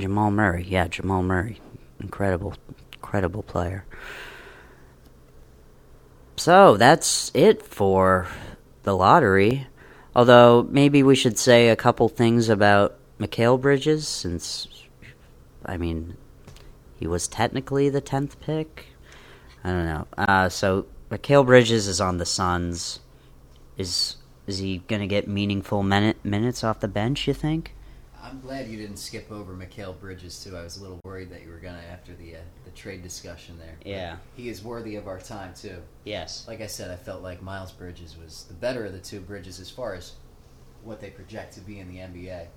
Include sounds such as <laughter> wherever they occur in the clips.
Jamal Murray. Yeah, Jamal Murray. Incredible, incredible player. So that's it for the lottery. Although maybe we should say a couple things about Mikal Bridges, since I mean he was technically the tenth pick. I don't know. Uh, so Mikal Bridges is on the Suns. Is is he going to get meaningful minute, minutes off the bench? You think? I'm glad you didn't skip over Mikal Bridges too. I was a little worried that you were gonna after the uh, the trade discussion there. But Yeah. he is worthy of our time too. Yes. Like I said, I felt like Miles Bridges was the better of the two Bridges as far as what they project to be in the NBA.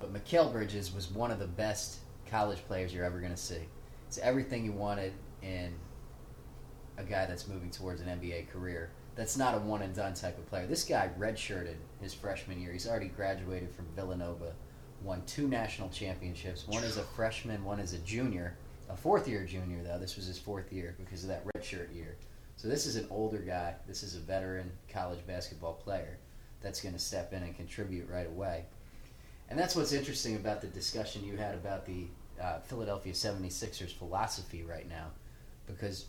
But Mikal Bridges was one of the best college players you're ever going to see. It's everything you wanted in a guy that's moving towards an NBA career. That's not a one and done type of player. This guy redshirted his freshman year. He's already graduated from Villanova, won two national championships. One as a freshman, one as a junior. A fourth year junior though. This was his fourth year because of that redshirt year. So this is an older guy. This is a veteran college basketball player that's going to step in and contribute right away. And that's what's interesting about the discussion you had about the uh, Philadelphia 76ers philosophy right now. Because,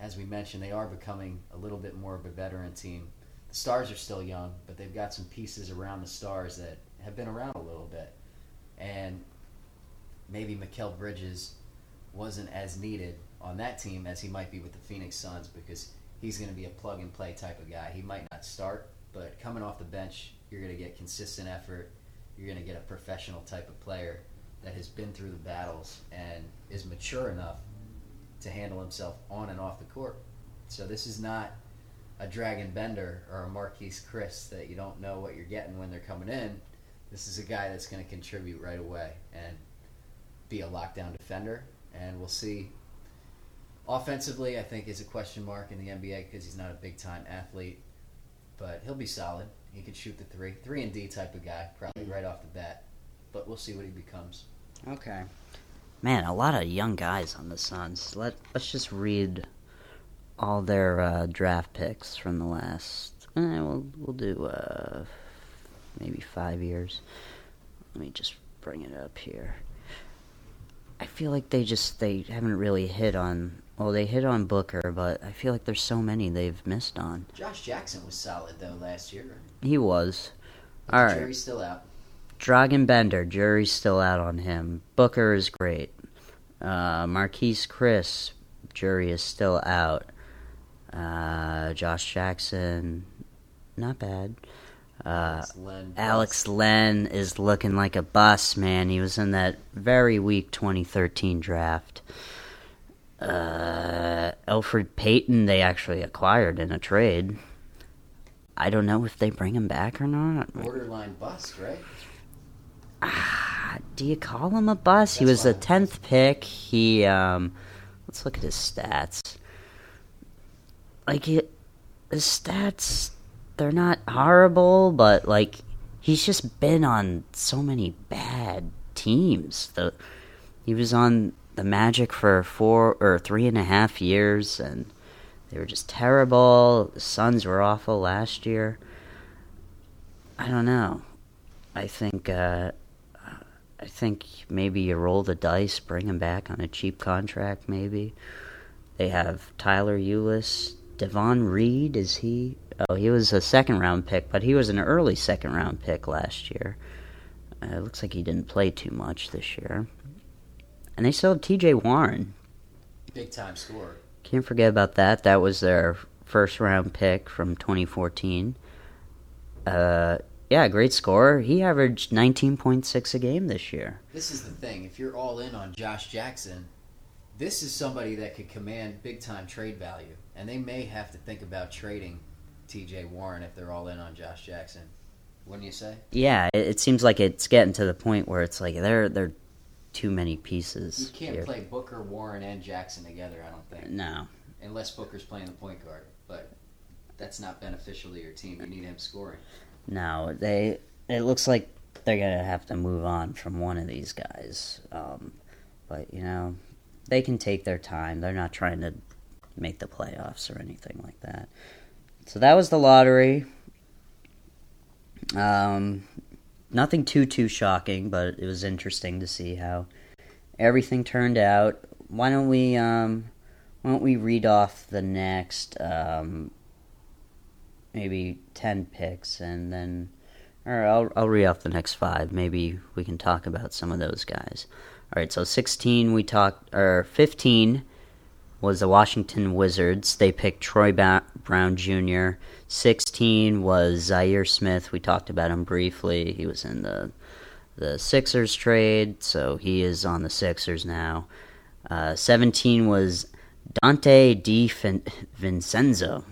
as we mentioned, they are becoming a little bit more of a veteran team. The Stars are still young, but they've got some pieces around the Stars that have been around a little bit. And maybe Mikal Bridges wasn't as needed on that team as he might be with the Phoenix Suns because he's going to be a plug and play type of guy. He might not start, but coming off the bench, you're going to get consistent effort. You're going to get a professional type of player that has been through the battles and is mature enough to handle himself on and off the court. So this is not a Dragan Bender or a Marquese Chriss that you don't know what you're getting when they're coming in. This is a guy that's going to contribute right away and be a lockdown defender. And we'll see. Offensively, I think is a question mark in the NBA because he's not a big time athlete, but he'll be solid. He can shoot the three, three and D type of guy, probably right off the bat. But we'll see what he becomes. Okay. Man, a lot of young guys on the Suns. Let Let's just read all their uh, draft picks from the last. Eh, we'll we'll do uh, maybe five years. Let me just bring it up here. I feel like they just they haven't really hit on. Well, they hit on Booker, but I feel like there's so many they've missed on. Josh Jackson was solid though last year. He was. All jury's still out. Dragan Bender, jury's still out on him. Booker is great. Uh, Marquese Chriss, jury is still out. Uh, Josh Jackson, not bad. Uh, Alex Len. Alex Len is looking like a bus, man. He was in that very weak 2013 draft. Uh, Elfrid Payton, they actually acquired in a trade. I don't know if they bring him back or not. borderline bust, right? Ah, do you call him a bust? he was the fine. tenth pick. He um, let's look at his stats. Like it, his stats, they're not horrible, but like he's just been on so many bad teams. The he was on the Magic for four or three and a half years, and they were just terrible. The Suns were awful last year. I don't know. I think uh, I think maybe you roll the dice, bring him back on a cheap contract. Maybe they have Tyler Ulis, Davon Reed. Is he? Oh, he was a second round pick, but he was an early second round pick last year. Uh, it looks like he didn't play too much this year. And they still have T.J. Warren. Big time scorer. Can't forget about that. That was their first round pick from 2014. Uh, yeah, great scorer. He averaged 19.6 a game this year. This is the thing. If you're all in on Josh Jackson, this is somebody that could command big time trade value. And they may have to think about trading TJ Warren if they're all in on Josh Jackson. Wouldn't you say? Yeah, it, it seems like it's getting to the point where it's like there are too many pieces. You can't here. play Booker, Warren, and Jackson together, I don't think. No. Unless Booker's playing the point guard. But that's not beneficial to your team. You need him scoring. No, they. It looks like they're gonna have to move on from one of these guys. Um, but you know, they can take their time. They're not trying to make the playoffs or anything like that. So that was the lottery. Um, nothing too too shocking, but it was interesting to see how everything turned out. Why don't we um, why don't we read off the next um, maybe ten picks and then or I'll I'll read off the next five. Maybe we can talk about some of those guys. All right, so 16 we talked or 15 was the Washington Wizards. They picked Troy ba- Brown Jr. 16 was Zhaire Smith. We talked about him briefly. He was in the the Sixers trade, so he is on the Sixers now. Uh, 17 was Donte Di Fin- Vincenzo.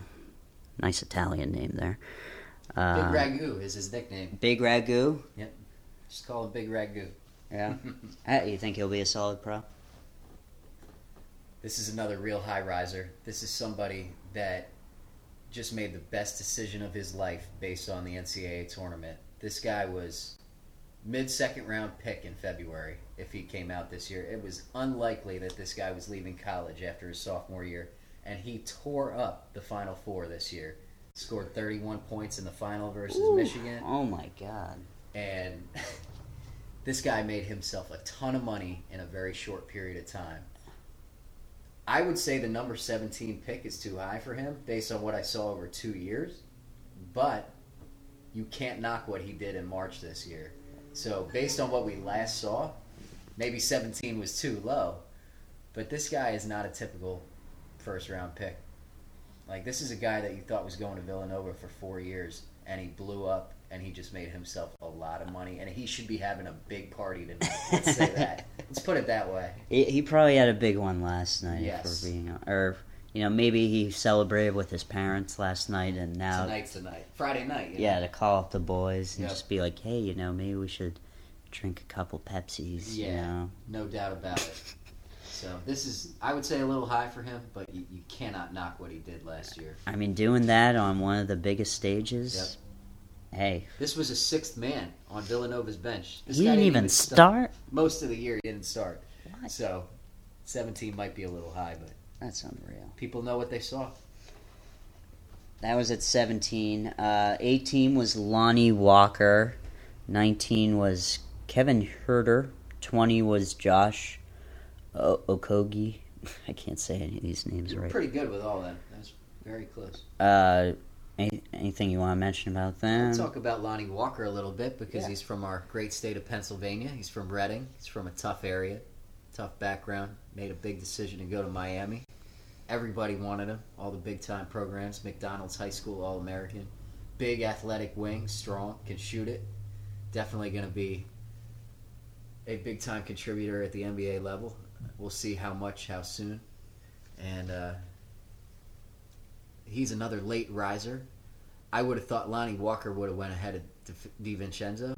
Nice Italian name there. Uh, Big Ragu is his nickname. Big Ragu. Yep. Just call him Big Ragu. Yeah. <laughs> You think he'll be a solid pro? This is another real high riser. This is somebody that just made the best decision of his life based on the NCAA tournament. This guy was mid second round pick in February if he came out this year. It was unlikely that this guy was leaving college after his sophomore year, and he tore up the Final Four this year. Scored 31 points in the final versus Ooh. Michigan, Oh my god. and <laughs> this guy made himself a ton of money in a very short period of time. I would say the number 17 pick is too high for him based on what I saw over two years, but you can't knock what he did in March this year. So, based on what we last saw, maybe 17 was too low, but this guy is not a typical first round pick. Like, this is a guy that you thought was going to Villanova for four years, and he blew up, and he just made himself a lot of money, and he should be having a big party tonight. Let's say <laughs> that. Let's put it that way. He, he probably had a big one last night Yes. for being, or you know, maybe he celebrated with his parents last night, and now, Tonight's the night. Friday night. you know? yeah, to call up the boys and Yep. just be like, hey, you know, maybe we should drink a couple Pepsis. You Yeah. know, No doubt about it. So this is, I would say, a little high for him, but you, you cannot knock what he did last year. I mean, doing that on one of the biggest stages. Hey, This was a sixth man on Villanova's bench. This he guy didn't even st- start. Most of the year, he didn't start. What? So, 17 might be a little high, but That's unreal. people know what they saw. That was at 17. Uh, 18 was Lonnie Walker. 19 was Kevin Huerter. 20 was Josh o- Okogie. <laughs> I can't say any of these names You were right. pretty good with all. That was very close. Uh, any, anything you want to mention about them? Talk about Lonnie Walker a little bit because Yeah. he's from our great state of Pennsylvania. He's from Reading. He's from a tough area, tough background. Made a big decision to go to Miami. Everybody wanted him. All the big time programs. McDonald's High School All American. Big athletic wing, strong, can shoot it. Definitely going to be a big time contributor at the NBA level. We'll see how much, how soon. And uh, he's another late riser. I would have thought Lonnie Walker would have went ahead of Di- DiVincenzo,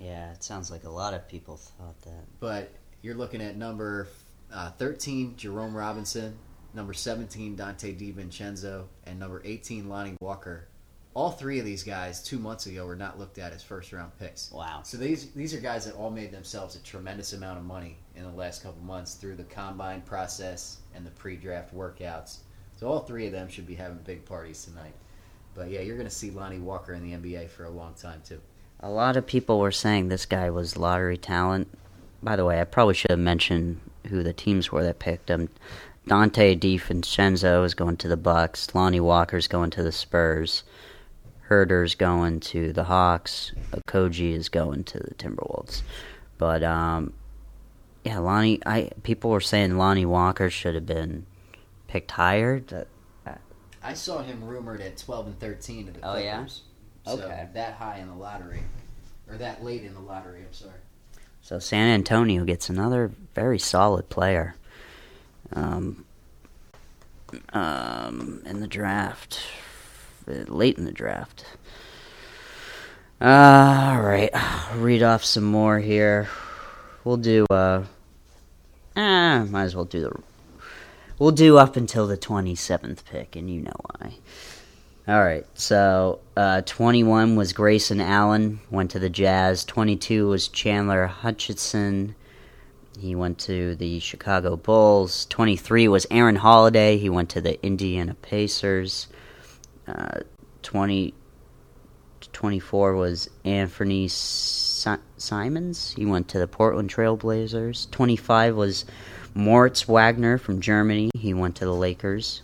Yeah, it sounds like a lot of people thought that. but you're looking at number uh, 13 Jerome Robinson, number 17 Donte DiVincenzo, and number 18 Lonnie Walker. All three of these guys two months ago were not looked at as first round picks. Wow. So these these are guys that all made themselves a tremendous amount of money in the last couple months through the combine process and the pre-draft workouts. So all three of them should be having big parties tonight. But yeah, you're going to see Lonnie Walker in the NBA for a long time too. A lot of people were saying this guy was lottery talent. By the way, I probably should have mentioned who the teams were that picked him. Donte DiVincenzo is going to the Bucks. Lonnie Walker's going to the Spurs. Huerter's going to the Hawks. Okogie is going to the Timberwolves. But um, yeah, Lonnie. I people were saying Lonnie Walker should have been picked higher. That, I saw him rumored at 12 and 13 to the Oh, yeah? Clippers. So Okay. that high in the lottery, or that late in the lottery. I'm sorry. So San Antonio gets another very solid player um, um, in the draft, uh, late in the draft. all right, <sighs> read off some more here. We'll do. Uh, ah, might as well do the. We'll do up until the twenty seventh pick, and you know why. All right, so uh, 21 was Grayson Allen, went to the Jazz. 22 was Chandler Hutchison, he went to the Chicago Bulls. 23 was Aaron Holiday, he went to the Indiana Pacers. Uh, 20, 24 was Anthony si- Simons. He went to the Portland Trailblazers. 25 was Moritz Wagner from Germany. He went to the Lakers.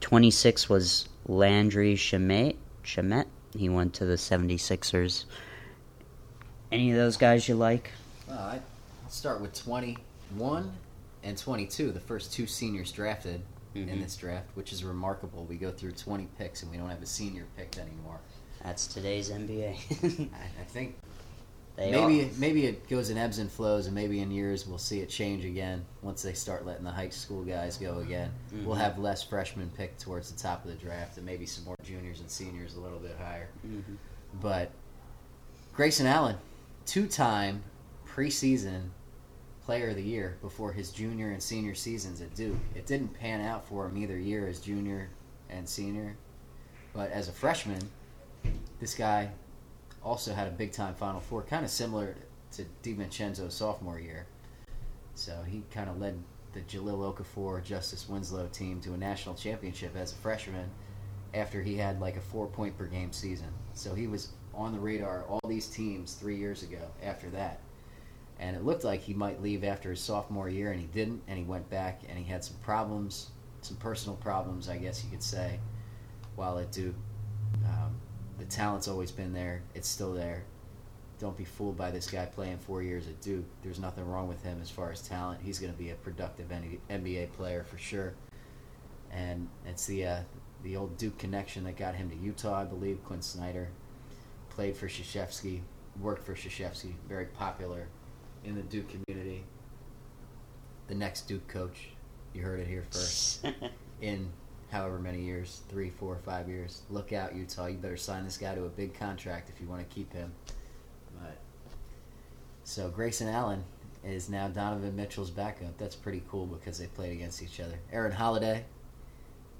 26 was Landry Shamet. Shamet. He went to the 76ers. Any of those guys you like? Uh, I'll start with 21 and 22, the first two seniors drafted in Mhm. this draft, which is remarkable. We go through 20 picks and we don't have a senior picked anymore. That's today's NBA. <laughs> I, I think they maybe all- maybe it goes in ebbs and flows, and maybe in years we'll see it change again once they start letting the high school guys go again. We'll Mhm. have less freshmen picked towards the top of the draft, and maybe some more juniors and seniors a little bit higher. Mhm. But Grayson Allen, two-time preseason player of the year before his junior and senior seasons at Duke. It didn't pan out for him either year as junior and senior, but as a freshman, this guy also had a big-time Final Four, kind of similar to DiVincenzo's sophomore year. So he kind of led the Jahlil Okafor, Justice Winslow team to a national championship as a freshman after he had like a four point per game season. So he was on the radar all these teams three years ago after that. And it looked like he might leave after his sophomore year, and he didn't. And he went back, and he had some problems, some personal problems, I guess you could say, while at Duke. Um, the talent's always been there. It's still there. Don't be fooled by this guy playing four years at Duke. There's nothing wrong with him as far as talent. He's going to be a productive NBA player for sure. And it's the uh, the old Duke connection that got him to Utah, I believe. Quin Snyder played for Krzyzewski, worked for Krzyzewski, very popular in the Duke community. The next Duke coach, you heard it here first. <laughs> In however many years, three, four, five years, look out, Utah. You better sign this guy to a big contract if you want to keep him. But so Grayson Allen is now Donovan Mitchell's backup. That's pretty cool because they played against each other. Aaron Holiday,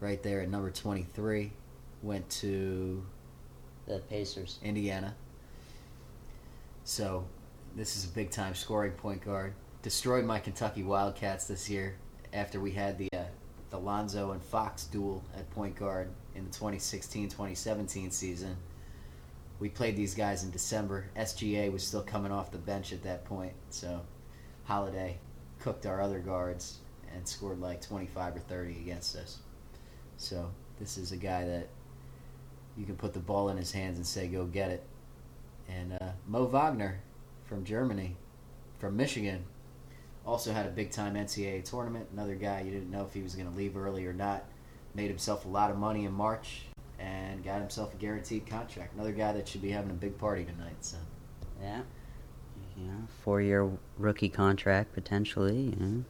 right there at number twenty-three, went to the Pacers. Indiana. So, this is a big time scoring point guard. Destroyed my Kentucky Wildcats this year after we had the uh, the Lonzo and Fox duel at point guard in the 2016-2017 season. We played these guys in December. SGA was still coming off the bench at that point, so Holiday cooked our other guards and scored like 25 or 30 against us. So, this is a guy that you can put the ball in his hands and say, "Go get it." And uh, Mo Wagner from Germany, from Michigan, also had a big time NCAA tournament. Another guy you didn't know if he was going to leave early or not. Made himself a lot of money in March and got himself a guaranteed contract. Another guy that should be having a big party tonight. So Yeah. Know, four year rookie contract potentially. You know,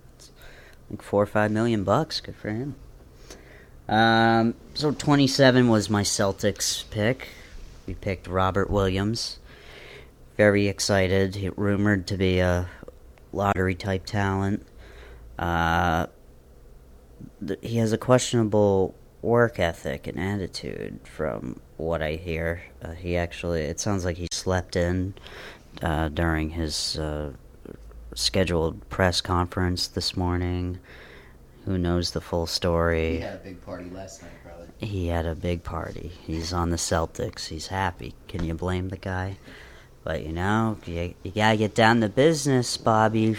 like four or five million bucks. Good for him. Um, so 27 was my Celtics pick. We picked Robert Williams. Very excited. He, rumored to be a lottery type talent. Uh, th- he has a questionable work ethic and attitude from what I hear. Uh, he actually, it sounds like he slept in uh, during his uh, scheduled press conference this morning. Who knows the full story? he had a big party last night, probably. He had a big party. He's on the Celtics. He's happy. Can you blame the guy? But you know, you, you gotta get down to business, Bobby. You're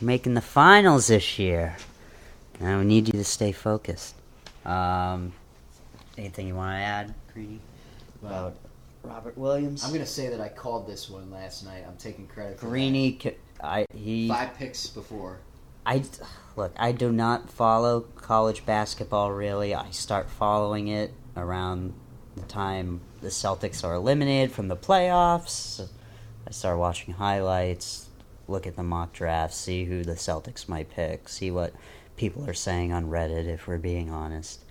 making the finals this year. And we need you to stay focused. Um, anything you want to add, Greeny, Well, about Robert Williams? I'm going to say that I called this one last night. I'm taking credit for. Greeny, I he. Five picks before. I look. I do not follow college basketball really. I start following it around the time the Celtics are eliminated from the playoffs. I start watching highlights, look at the mock drafts, see who the Celtics might pick, see what people are saying on Reddit if we're being honest.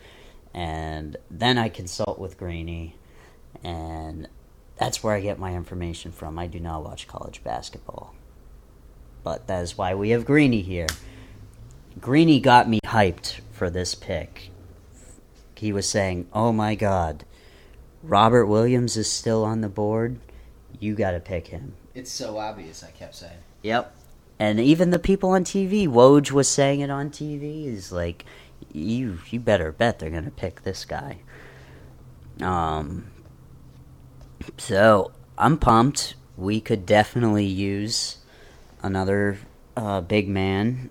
And then I consult with Greeny and that's where I get my information from. I do not watch college basketball. But that is why we have Greeny here. Greeny got me hyped for this pick. He was saying, "Oh my God, Robert Williams is still on the board. You got to pick him." It's so obvious, I kept saying. Yep. And even the people on TV, Woj was saying it on TV. Is like, you you better bet they're gonna pick this guy. Um. So I'm pumped. we could definitely use another uh, big man.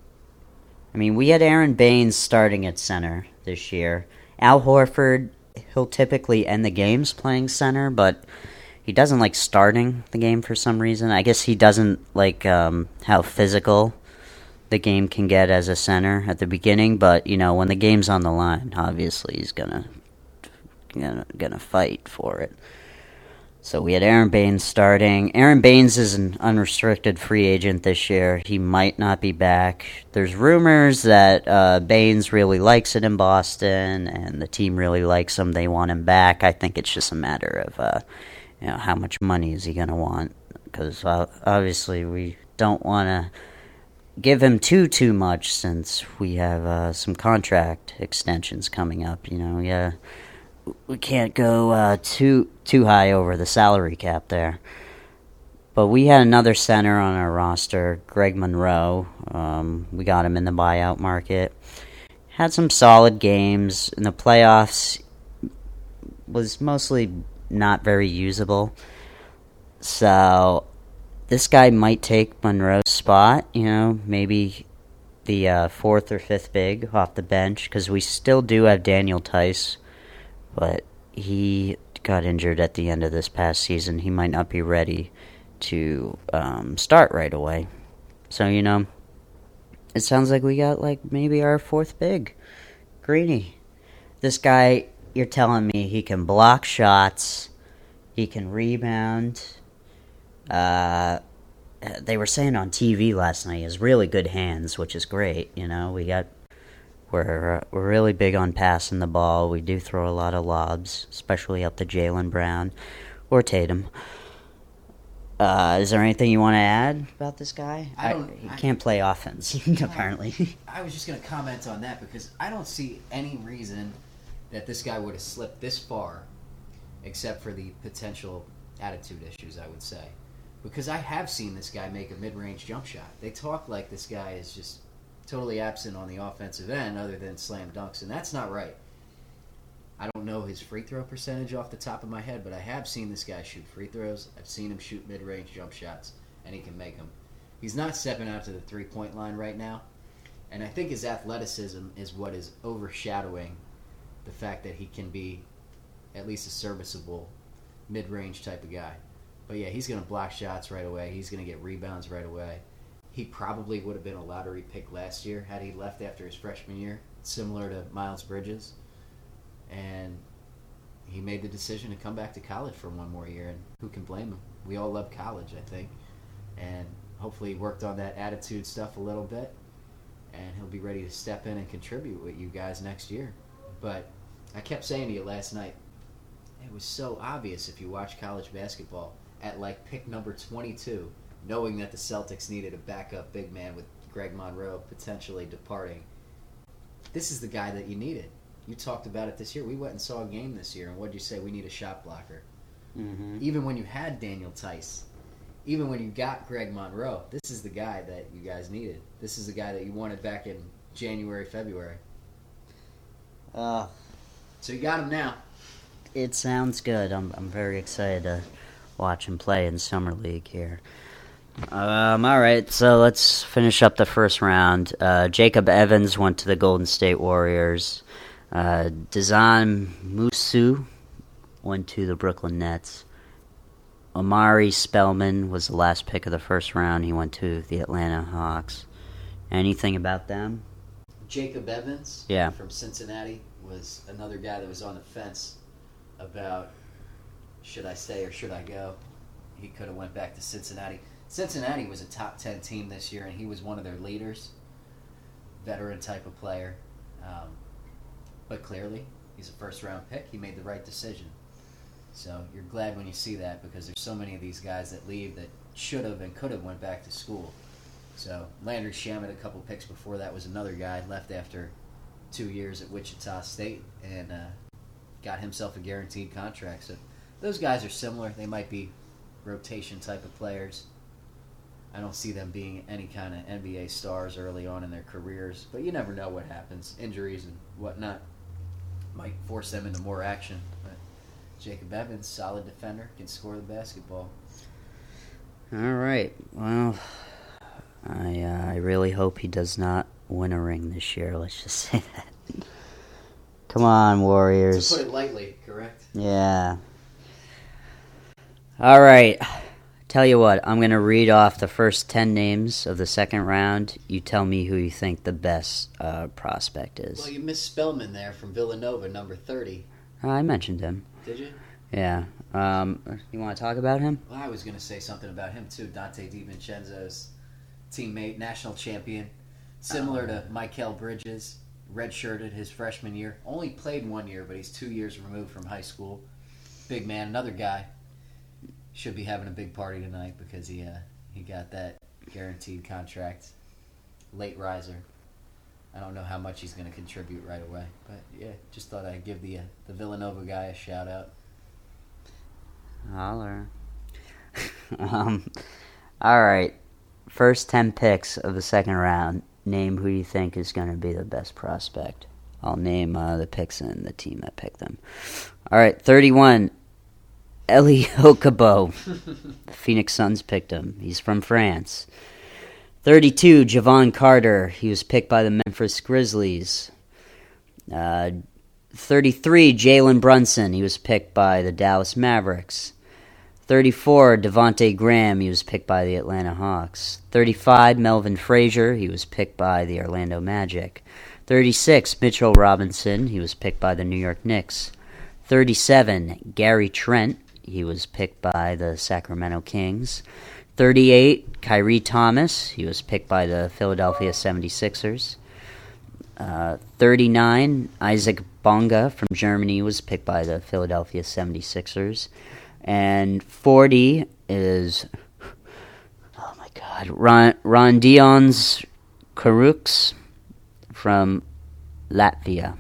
I mean, we had Aron Baynes starting at center this year. Al Horford, he'll typically end the games playing center, but he doesn't like starting the game for some reason. I guess he doesn't like um, how physical the game can get as a center at the beginning, but you know when the game's on the line, obviously he's gonna gonna gonna fight for it. So we had Aron Baynes starting. Aron Baynes is an unrestricted free agent this year. He might not be back. There's rumors that uh, Baynes really likes it in Boston, and the team really likes him. They want him back. I think it's just a matter of uh, you know how much money is he going to want because uh, obviously we don't want to give him too too much since we have uh, some contract extensions coming up. You know, yeah we can't go uh, too too high over the salary cap there. But we had another center on our roster, Greg Monroe. Um, we got him in the buyout market. Had some solid games in the playoffs. Was mostly not very usable. So this guy might take Monroe's spot. You know, maybe the uh, fourth or fifth big off the bench because we still do have Daniel Theis but he got injured at the end of this past season. He might not be ready to um, start right away. So, you know, it sounds like we got like maybe our fourth big. Greeny. This guy, you're telling me he can block shots, he can rebound. Uh, they were saying on TV last night he has really good hands, which is great. You know, we got we're uh, we're really big on passing the ball. We do throw a lot of lobs, especially up to Jaylen Brown or Tatum. Uh, is there anything you want to add about this guy? I don't. I, he I, can't play offense, <laughs> apparently. I was just going to comment on that because I don't see any reason that this guy would have slipped this far, except for the potential attitude issues. I would say, because I have seen this guy make a mid-range jump shot. They talk like this guy is just totally absent on the offensive end other than slam dunks, and that's not right. I don't know his free throw percentage off the top of my head, but I have seen this guy shoot free throws. I've seen him shoot mid range jump shots, and he can make them. He's not stepping out to the three point line right now, and I think his athleticism is what is overshadowing the fact that he can be at least a serviceable mid range type of guy. But yeah, he's going to block shots right away, he's going to get rebounds right away he probably would have been a lottery pick last year had he left after his freshman year, similar to Miles Bridges. And he made the decision to come back to college for one more year, and who can blame him? We all love college, I think. And hopefully, he worked on that attitude stuff a little bit, and he'll be ready to step in and contribute with you guys next year. But I kept saying to you last night, it was so obvious if you watch college basketball at like pick number 22 knowing that the Celtics needed a backup big man with Greg Monroe potentially departing. This is the guy that you needed. You talked about it this year. We went and saw a game this year, and what did you say? We need a shot blocker. Mm-hmm. Even when you had Daniel Theis, even when you got Greg Monroe, this is the guy that you guys needed. This is the guy that you wanted back in January, February. Uh, so you got him now. It sounds good. I'm I'm very excited to watch him play in summer league here. Um, all right, so let's finish up the first round. Uh, Jacob Evans went to the Golden State Warriors. Uh, Musa went to the Brooklyn Nets. Omari Spellman was the last pick of the first round. He went to the Atlanta Hawks. Anything about them? Jacob Evans, yeah, from Cincinnati, was another guy that was on the fence about should I stay or should I go. He could have went back to Cincinnati. Cincinnati was a top 10 team this year, and he was one of their leaders, veteran type of player. Um, but clearly, he's a first round pick. He made the right decision. So you're glad when you see that because there's so many of these guys that leave that should have and could have went back to school. So Landry Shamet, a couple picks before that, was another guy left after two years at Wichita State and uh, got himself a guaranteed contract. So those guys are similar. They might be rotation type of players. I don't see them being any kind of NBA stars early on in their careers, but you never know what happens. Injuries and whatnot might force them into more action. But Jacob Evans, solid defender, can score the basketball. All right. Well, I uh, I really hope he does not win a ring this year. Let's just say <laughs> that. Come on, To Warriors. put it lightly, correct? Yeah. All right. Tell you what, I'm going to read off the first 10 names of the second round. You tell me who you think the best uh, prospect is. Well, you missed Spellman there from Villanova, number 30. I mentioned him. Did you? Yeah. Um, you want to talk about him? Well, I was going to say something about him too. Donte DiVincenzo's teammate, national champion, similar to Mikal Bridges, redshirted his freshman year. Only played one year, but he's two years removed from high school. Big man, another guy. Should be having a big party tonight because he uh, he got that guaranteed contract. Late riser. I don't know how much he's going to contribute right away, but yeah, just thought I'd give the uh, the Villanova guy a shout out. Holler. <laughs> um, all right. First 10 picks of the second round. Name who you think is going to be the best prospect. I'll name uh, the picks and the team that picked them. All right. 31. Elie Okobo. the <laughs> Phoenix Suns picked him. He's from France. 32. Jevon Carter. He was picked by the Memphis Grizzlies. Uh, 33. Jalen Brunson. He was picked by the Dallas Mavericks. 34, Devonte Graham. He was picked by the Atlanta Hawks. 35, Melvin Frazier. He was picked by the Orlando Magic. 36, Mitchell Robinson. He was picked by the New York Knicks. 37, Gary Trent. He was picked by the Sacramento Kings. 38, Khyri Thomas. He was picked by the Philadelphia 76ers. Uh, 39, Isaac Bonga from Germany was picked by the Philadelphia 76ers. And 40 is, oh my God, Ron, Ron Dion's Kurucs from Latvia.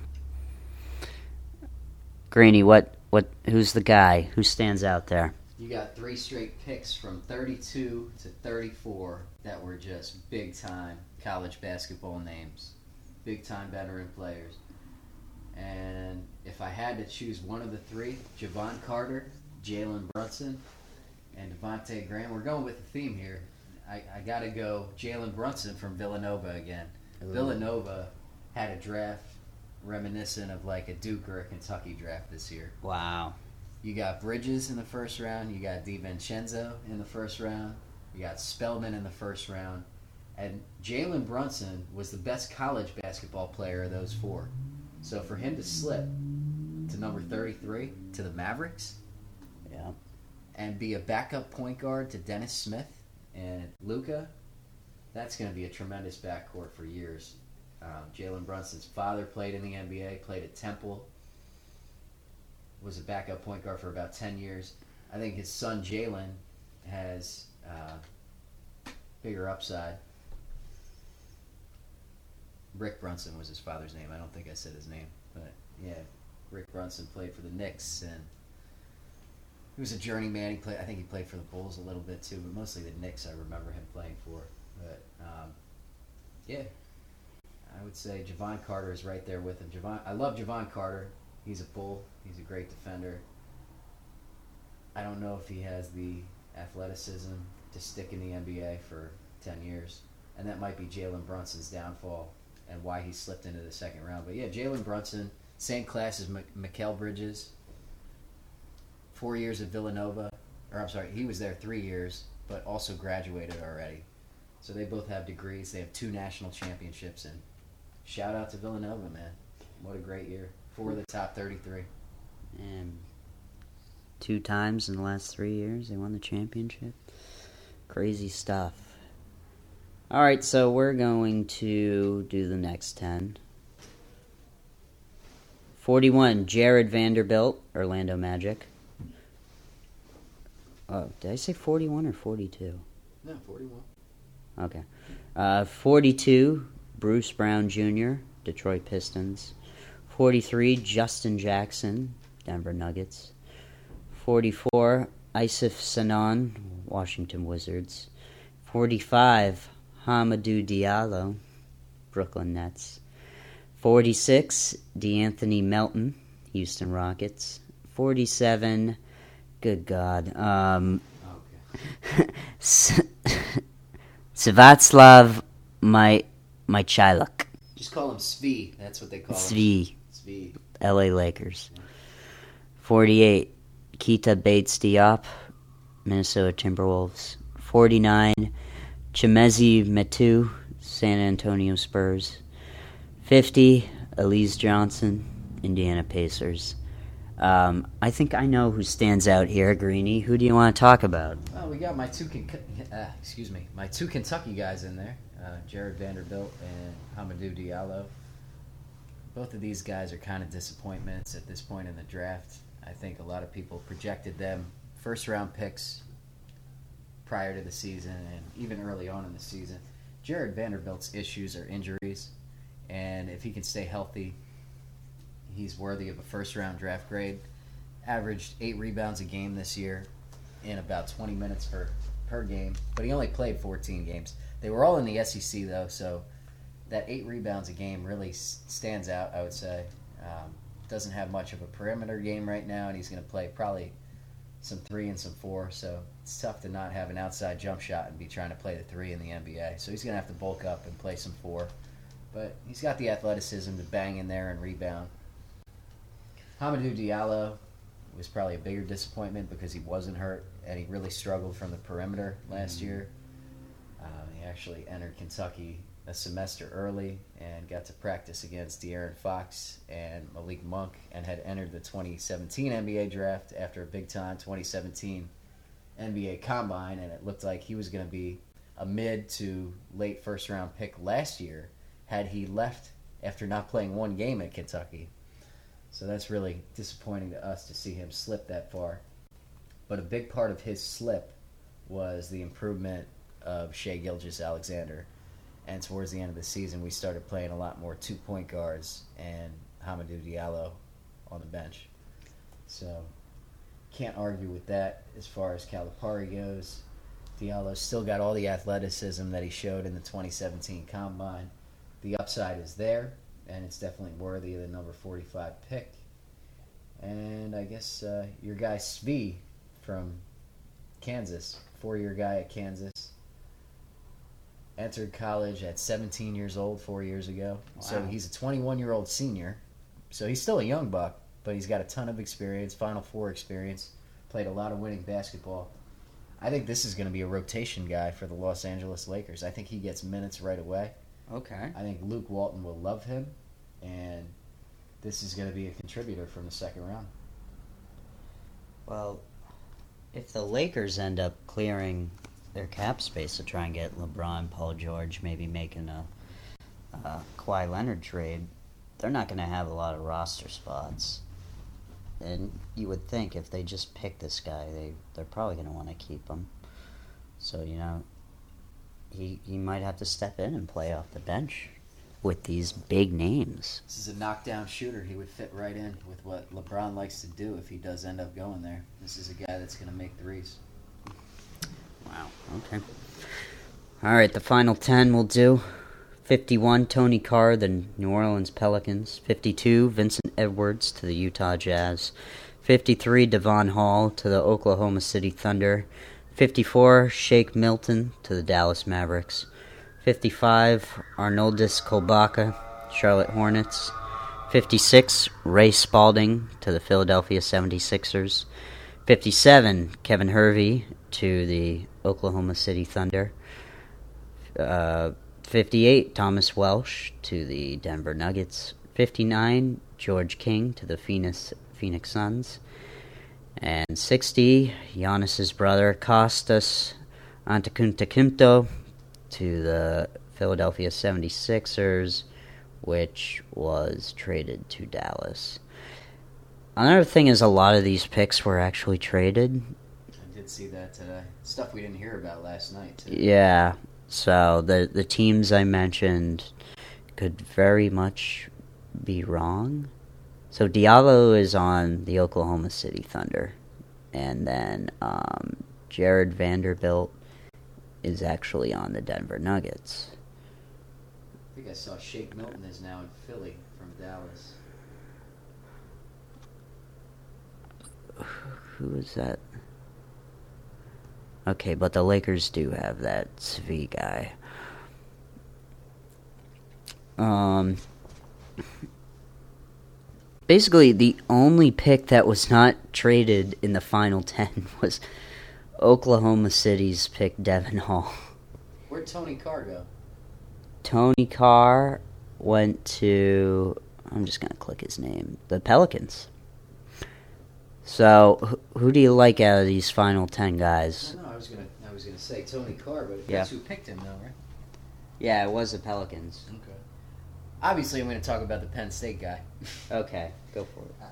Greeny, what, what, who's the guy? Who stands out there? You got three straight picks from 32 to 34 that were just big time college basketball names, big time veteran players. And if I had to choose one of the three, Jevon Carter, Jalen Brunson, and Devonte Graham, we're going with the theme here. I, I got to go Jalen Brunson from Villanova again. Villanova had a draft reminiscent of like a Duke or a Kentucky draft this year. Wow. You got Bridges in the first round. You got DiVincenzo in the first round. You got Spellman in the first round. And Jalen Brunson was the best college basketball player of those four. So for him to slip to number 33 to the Mavericks Yeah. and be a backup point guard to Dennis Smith and Luka, that's going to be a tremendous backcourt for years. Um, Jalen Brunson's father played in the NBA, played at Temple, was a backup point guard for about 10 years. I think his son Jalen has uh, bigger upside. Rick Brunson was his father's name. I don't think I said his name, but yeah, Rick Brunson played for the Knicks and he was a journeyman. He played. I think he played for the Bulls a little bit too, but mostly the Knicks. I remember him playing for. But um, yeah, I would say Jevon Carter is right there with him. Jevon, I love Jevon Carter. He's a bull. He's a great defender. I don't know if he has the athleticism to stick in the NBA for ten years, and that might be Jalen Brunson's downfall and why he slipped into the second round. But yeah, Jalen Brunson, same class as M- Bridges. Four years at Villanova, or I'm sorry, he was there three years, but also graduated already. So they both have degrees. They have two national championships, and shout out to Villanova, man! What a great year. Four of the top 33. And two times in the last three years they won the championship. Crazy stuff. All right, so we're going to do the next 10. 41, Jared Vanderbilt, Orlando Magic. Oh, did I say 41 or 42? No, 41. Okay. Uh, 42, Bruce Brown Jr., Detroit Pistons. 43, Justin Jackson, Denver Nuggets. 44, Issuf Sanon, Washington Wizards. 45, Hamidou Diallo, Brooklyn Nets. 46, DeAnthony Melton, Houston Rockets. 47, good God, um, Okay. <laughs> S- Sviatoslav my Mykhailiuk. Just call him Svi. That's what they call him. Svi, Svi. LA Lakers. 48, Keita Bates Diop, Minnesota Timberwolves. 49, Chimezie Metu, San Antonio Spurs. 50, Alize Johnson, Indiana Pacers. Um, I think I know who stands out here, Greeny. Who do you want to talk about? Well, we got my two uh, excuse me, my two Kentucky guys in there, uh, Jared Vanderbilt and Hamidou Diallo. Both of these guys are kind of disappointments at this point in the draft. I think a lot of people projected them first round picks prior to the season and even early on in the season. Jared Vanderbilt's issues are injuries, and if he can stay healthy, he's worthy of a first round draft grade. Averaged eight rebounds a game this year in about 20 minutes per, per game, but he only played 14 games. They were all in the SEC, though, so that eight rebounds a game really s- stands out, I would say. Um, doesn't have much of a perimeter game right now, and he's going to play probably some three and some four, so it's tough to not have an outside jump shot and be trying to play the three in the NBA. So he's going to have to bulk up and play some four. But he's got the athleticism to bang in there and rebound. Hamidou Diallo was probably a bigger disappointment because he wasn't hurt and he really struggled from the perimeter last year. Actually entered Kentucky a semester early and got to practice against De'Aaron Fox and Malik Monk and had entered the 2017 NBA draft after a big time 2017 NBA combine and it looked like he was going to be a mid to late first round pick last year had he left after not playing one game at Kentucky. So that's really disappointing to us to see him slip that far. But a big part of his slip was the improvement of Shai Gilgeous Alexander. And towards the end of the season, we started playing a lot more two point guards and Hamidou Diallo on the bench. So can't argue with that as far as Calipari goes. Diallo still got all the athleticism that he showed in the 2017 combine. The upside is there, and it's definitely worthy of the number 45 pick. And I guess uh, your guy Svi from Kansas, four year guy at Kansas, entered college at 17 years old four years ago. So he's a 21 year old senior. So he's still a young buck, but he's got a ton of experience, Final Four experience, played a lot of winning basketball. I think this is going to be a rotation guy for the Los Angeles Lakers. I think he gets minutes right away. Okay. I think Luke Walton will love him, and this is going to be a contributor from the second round. Well, if the Lakers end up clearing their cap space to try and get LeBron, Paul George, maybe making a, a Kawhi Leonard trade, they're not going to have a lot of roster spots. And you would think if they just pick this guy, they they're probably going to want to keep him. So you know, he he might have to step in and play off the bench with these big names. This is a knockdown shooter. He would fit right in with what LeBron likes to do if he does end up going there. This is a guy that's going to make threes. Wow. Okay. All right, the final 10 will do. 51, Tony Carr, the New Orleans Pelicans. 52, Vincent Edwards to the Utah Jazz. 53, Devon Hall to the Oklahoma City Thunder. 54, Shake Milton to the Dallas Mavericks. 55, Arnoldas Kulboka, Charlotte Hornets. 56, Ray Spalding to the Philadelphia 76ers. 57, Kevin Hervey to the Oklahoma City Thunder. Uh, 58, Thomas Welsh to the Denver Nuggets. 59, George King to the Phoenix, Phoenix Suns. And 60, Giannis's brother Kostas Antetokounmpo to the Philadelphia 76ers, which was traded to Dallas. Another thing is a lot of these picks were actually traded. Did see that today. Stuff we didn't hear about last night, too. Yeah. So the the teams I mentioned could very much be wrong. So Diallo is on the Oklahoma City Thunder, and then um, Jared Vanderbilt is actually on the Denver Nuggets. I think I saw Shake Milton is now in Philly from Dallas. <sighs> Who is that? Okay, but the Lakers do have that Svi guy. Um, basically, the only pick that was not traded in the final <laughs> 10 was Oklahoma City's pick, Devon Hall. Where'd Tony Carr go? Tony Carr went to. I'm just going to click his name. The Pelicans. So, who, who do you like out of these final 10 guys? Was gonna, I was gonna say Tony Carr, but Yeah. that's who picked him, though, right? Yeah, it was the Pelicans. Okay. Obviously, I'm going to talk about the Penn State guy. <laughs> Okay, go for it. Uh,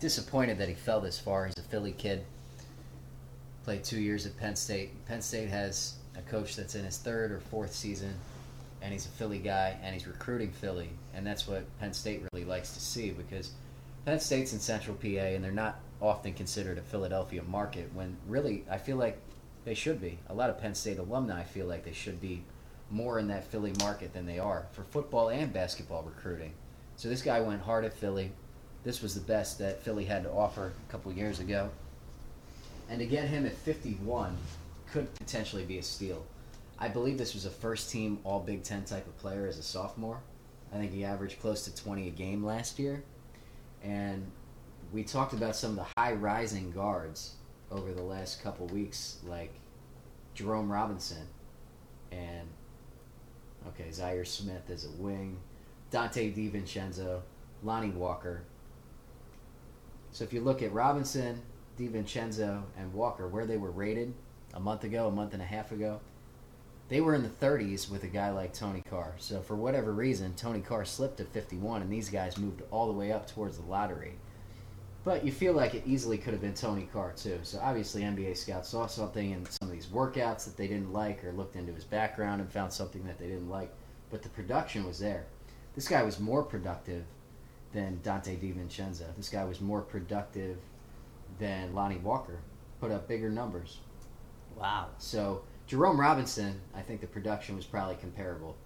disappointed that he fell this far. He's a Philly kid. Played two years at Penn State. Penn State has a coach that's in his third or fourth season, and he's a Philly guy, and he's recruiting Philly, and that's what Penn State really likes to see because Penn State's in Central PA, and they're not often considered a Philadelphia market. When really, I feel like they should be. A lot of Penn State alumni feel like they should be more in that Philly market than they are for football and basketball recruiting. So this guy went hard at Philly. This was the best that Philly had to offer a couple years ago. And to get him at 51 could potentially be a steal. I believe this was a first team All Big Ten type of player as a sophomore. I think he averaged close to 20 a game last year. And we talked about some of the high rising guards over the last couple weeks, like Jerome Robinson and, okay, Zhaire Smith as a wing, Donte DiVincenzo, Lonnie Walker. So if you look at Robinson, DiVincenzo, and Walker, where they were rated a month ago, a month and a half ago, they were in the 30s with a guy like Tony Carr. So for whatever reason, Tony Carr slipped to 51, and these guys moved all the way up towards the lottery. But you feel like it easily could have been Tony Carr too. So obviously NBA scouts saw something in some of these workouts that they didn't like, or looked into his background and found something that they didn't like. But the production was there. This guy was more productive than Donte DiVincenzo. This guy was more productive than Lonnie Walker. Put up bigger numbers. Wow. So Jerome Robinson, I think the production was probably comparable,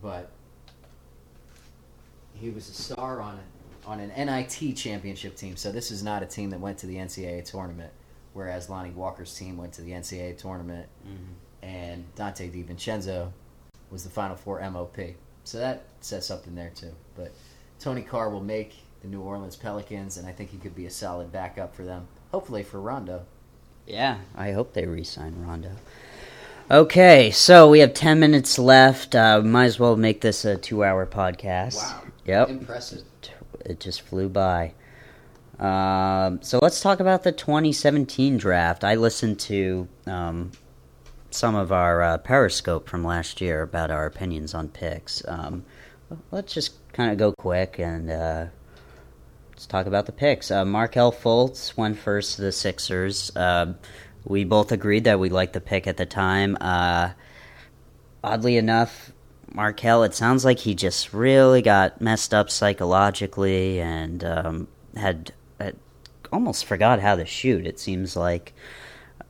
but he was a star on a, on an NIT championship team. So this is not a team that went to the NCAA tournament, whereas Lonnie Walker's team went to the NCAA tournament, Mm-hmm. and Donte DiVincenzo was the Final Four MOP. So that says something there too. But Tony Carr will make the New Orleans Pelicans, and I think he could be a solid backup for them. Hopefully for Rondo. Yeah, I hope they re-sign Rondo. Okay, so we have ten minutes left. Uh, might as well make this a two-hour podcast. Wow. Yep. Impressive. It just flew by. Um, so let's talk about the 2017 draft. I listened to um, some of our uh, Periscope from last year about our opinions on picks. Um, let's just kind of go quick and uh, let's talk about the picks. Uh, Markelle Fultz went first to the Sixers. Uh, we both agreed that we liked the pick at the time. Uh, oddly enough, Markelle, it sounds like he just really got messed up psychologically and um, had, had almost forgot how to shoot. It seems like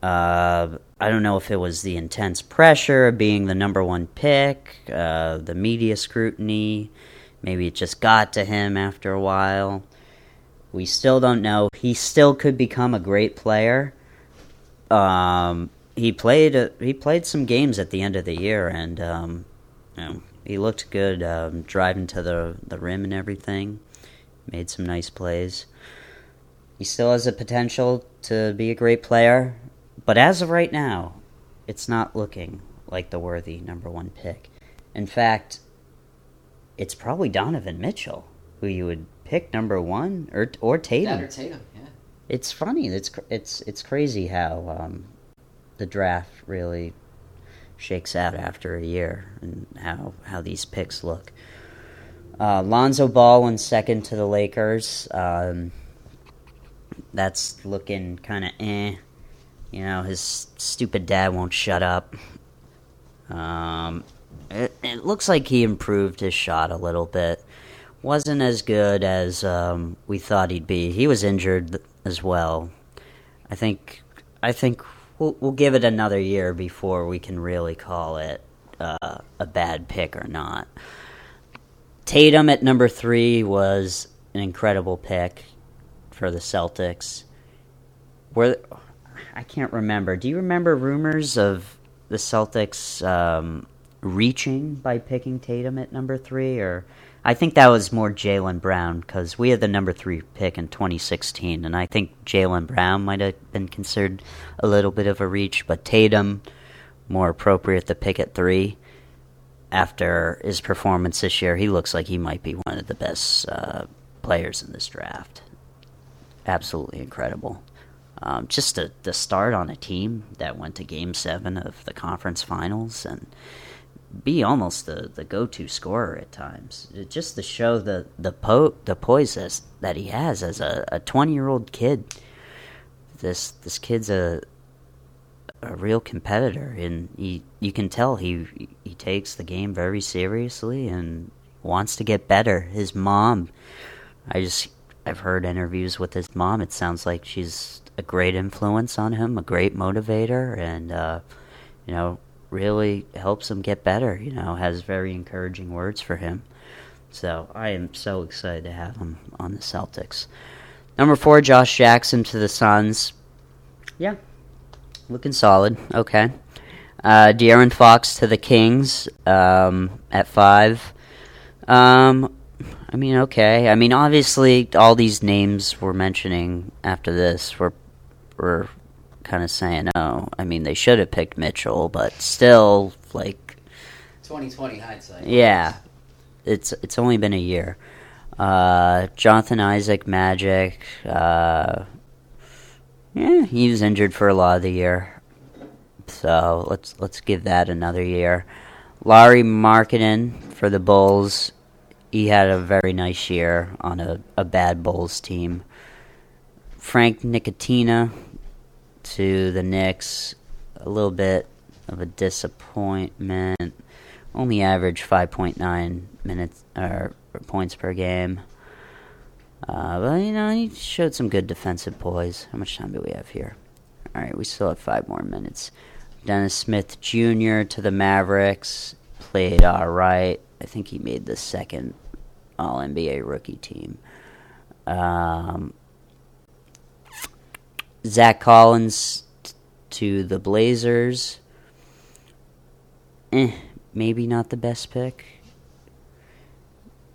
uh, I don't know if it was the intense pressure of being the number one pick, uh, the media scrutiny. Maybe it just got to him after a while. We still don't know. He still could become a great player. Um, he played he played some games at the end of the year, and um, know, he looked good um, driving to the the rim and everything. Made some nice plays. He still has the potential to be a great player, but as of right now, it's not looking like the worthy number one pick. In fact, it's probably Donovan Mitchell who you would pick number one, or or Tatum. That or Tatum, yeah. It's funny. It's it's it's crazy how um, the draft really shakes out after a year and how how these picks look. Uh, Lonzo Ball went second to the Lakers. Um, that's looking kind of eh. You know, his stupid dad won't shut up. Um, it, it looks like he improved his shot a little bit. Wasn't as good as um, we thought he'd be. He was injured as well. I think. I think we'll, we'll give it another year before we can really call it uh, a bad pick or not. Tatum at number three was an incredible pick for the Celtics. Were I can't remember. Do you remember rumors of the Celtics um, reaching by picking Tatum at number three? Or I think that was more Jaylen Brown because we had the number three pick in 2016, and I think Jaylen Brown might have been considered a little bit of a reach, but Tatum more appropriate to pick at three. After his performance this year, he looks like he might be one of the best uh, players in this draft. Absolutely incredible. Um, just to, to start on a team that went to Game Seven of the conference finals and be almost the, the go to scorer at times. Just to show the the po- the poise that he has as a twenty year old kid. This this kid's a a real competitor, and he you can tell he he takes the game very seriously and wants to get better. His mom, I just I've heard interviews with his mom. It sounds like she's a great influence on him, a great motivator, and uh, you know really helps him get better. You know, has very encouraging words for him. So I am so excited to have him on the Celtics. Number four, Josh Jackson to the Suns. Yeah, looking solid. Okay. Uh, De'Aaron Fox to the Kings um, at five. Um, I mean, okay. I mean, obviously, all these names we're mentioning after this were were kind of saying, "Oh, I mean, they should have picked Mitchell," but still, like, twenty twenty hindsight. Yeah, it's it's only been a year. Uh, Jonathan Isaac, Magic. Uh, yeah, he was injured for a lot of the year, so let's let's give that another year. Lauri Markkanen for the Bulls. He had a very nice year on a, a bad Bulls team. Frank Ntilikina to the Knicks, a little bit of a disappointment. Only averaged 5.9 minutes or points per game. Uh, but you know, he showed some good defensive poise. How much time do we have here? All right, we still have five more minutes. Dennis Smith Jr. to the Mavericks played all right. I think he made the second All NBA rookie team. Um, Zach Collins to the Blazers. Eh, maybe not the best pick.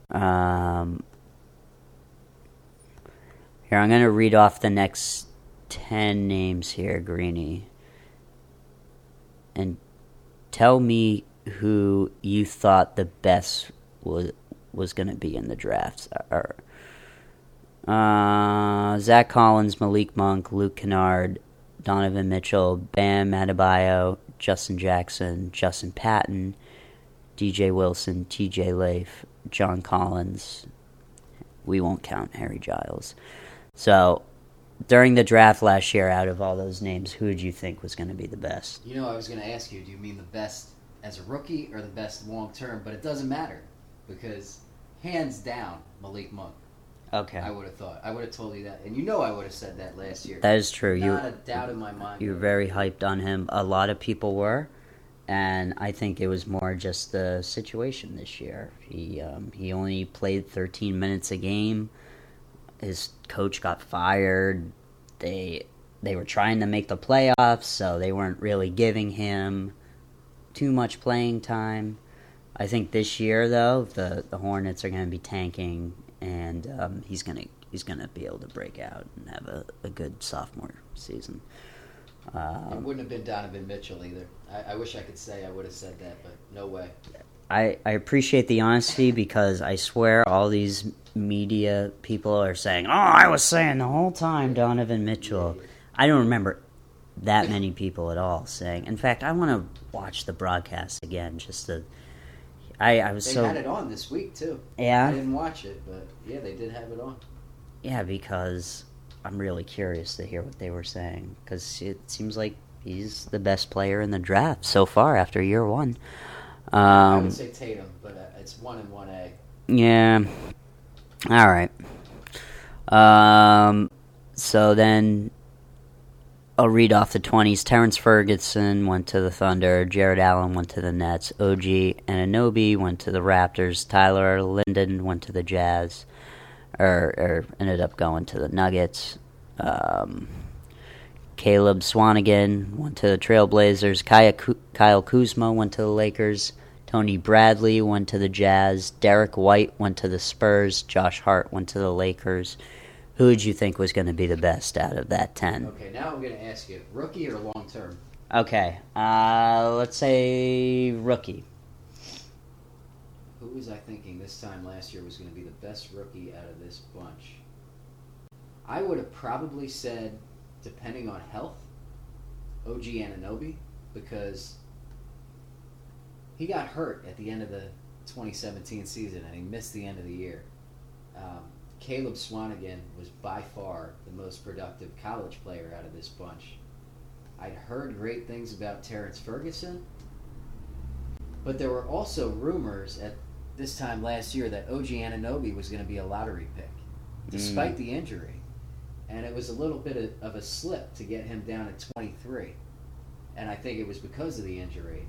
Um, here, I'm going to read off the next 10 names here, Greeny. And tell me who you thought the best was was going to be in the drafts. Or, uh, Zach Collins, Malik Monk, Luke Kennard, Donovan Mitchell, Bam Adebayo, Justin Jackson, Justin Patton, DJ Wilson, TJ Leaf, John Collins. We won't count Harry Giles. So, during the draft last year, out of all those names, who did you think was going to be the best? You know, I was going to ask you, do you mean the best as a rookie or the best long term? But it doesn't matter because hands down, Malik Monk. Okay. I would have thought. I would have told you that, and you know I would have said that last year. That is true. Not you, a doubt in my mind. You were very hyped on him. A lot of people were, and I think it was more just the situation this year. He um, he only played 13 minutes a game. His coach got fired. They they were trying to make the playoffs, so they weren't really giving him too much playing time. I think this year, though, the the Hornets are going to be tanking and um, he's gonna he's gonna be able to break out and have a, a good sophomore season. Um, it wouldn't have been Donovan Mitchell either. I, I wish I could say I would have said that, but no way. I, I appreciate the honesty because I swear all these media people are saying, "Oh, I was saying the whole time Donovan Mitchell." I don't remember that many people at all saying. In fact, I want to watch the broadcast again just to I, I was they so. had it on this week too. Yeah. I didn't watch it, but yeah, they did have it on. Yeah, because I'm really curious to hear what they were saying because it seems like he's the best player in the draft so far after year one. Um, I would say Tatum, but uh, it's one and one A. Yeah. All right. Um. So then I'll read off the 20s. Terrence Ferguson went to the Thunder. Jarrett Allen went to the Nets. OG Anunoby went to the Raptors. Tyler Lydon went to the Jazz, or, or ended up going to the Nuggets. Um, Caleb Swanigan went to the Trailblazers. Kaya, Kyle Kuzma went to the Lakers. Tony Bradley went to the Jazz. Derrick White went to the Spurs. Josh Hart went to the Lakers. Who would you think was going to be the best out of that 10? Okay, now I'm going to ask you rookie or long term? Okay, uh, let's say rookie. Who was I thinking this time last year was going to be the best rookie out of this bunch? I would have probably said, depending on health, OG Anunoby, because he got hurt at the end of the 2017 season and he missed the end of the year. Um, Caleb Swanigan was by far the most productive college player out of this bunch. I'd heard great things about Terrence Ferguson, but there were also rumors at this time last year that OG Anunoby was going to be a lottery pick, despite mm. the injury. And it was a little bit of, of a slip to get him down at 23. And I think it was because of the injury.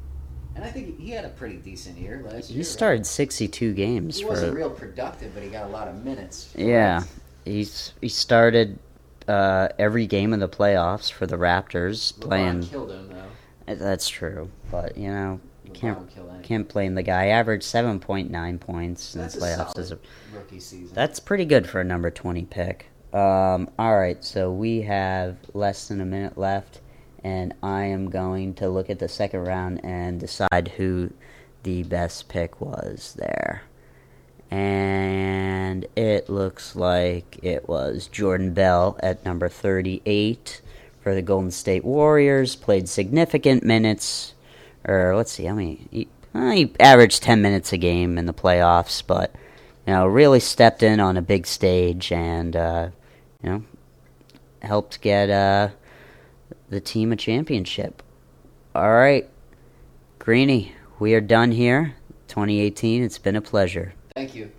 And I think he had a pretty decent year last he year. He started right? 62 games. He for, wasn't real productive, but he got a lot of minutes. Yeah. He's he started uh, every game of the playoffs for the Raptors. LeBron playing. killed him though. That's true, but you know can't can't blame the guy. Averaged seven point nine points in that's the playoffs as a rookie season. That's pretty good for a number twenty pick. Um, all right, so we have less than a minute left, and I am going to look at the second round and decide who the best pick was there. And it looks like it was Jordan Bell at number 38 for the Golden State Warriors. Played significant minutes, or let's see, how many? He, uh, he averaged 10 minutes a game in the playoffs, but you know, really stepped in on a big stage and uh, you know helped get uh, the team a championship. All right, Greeny, we are done here. 2018. It's been a pleasure. Thank you.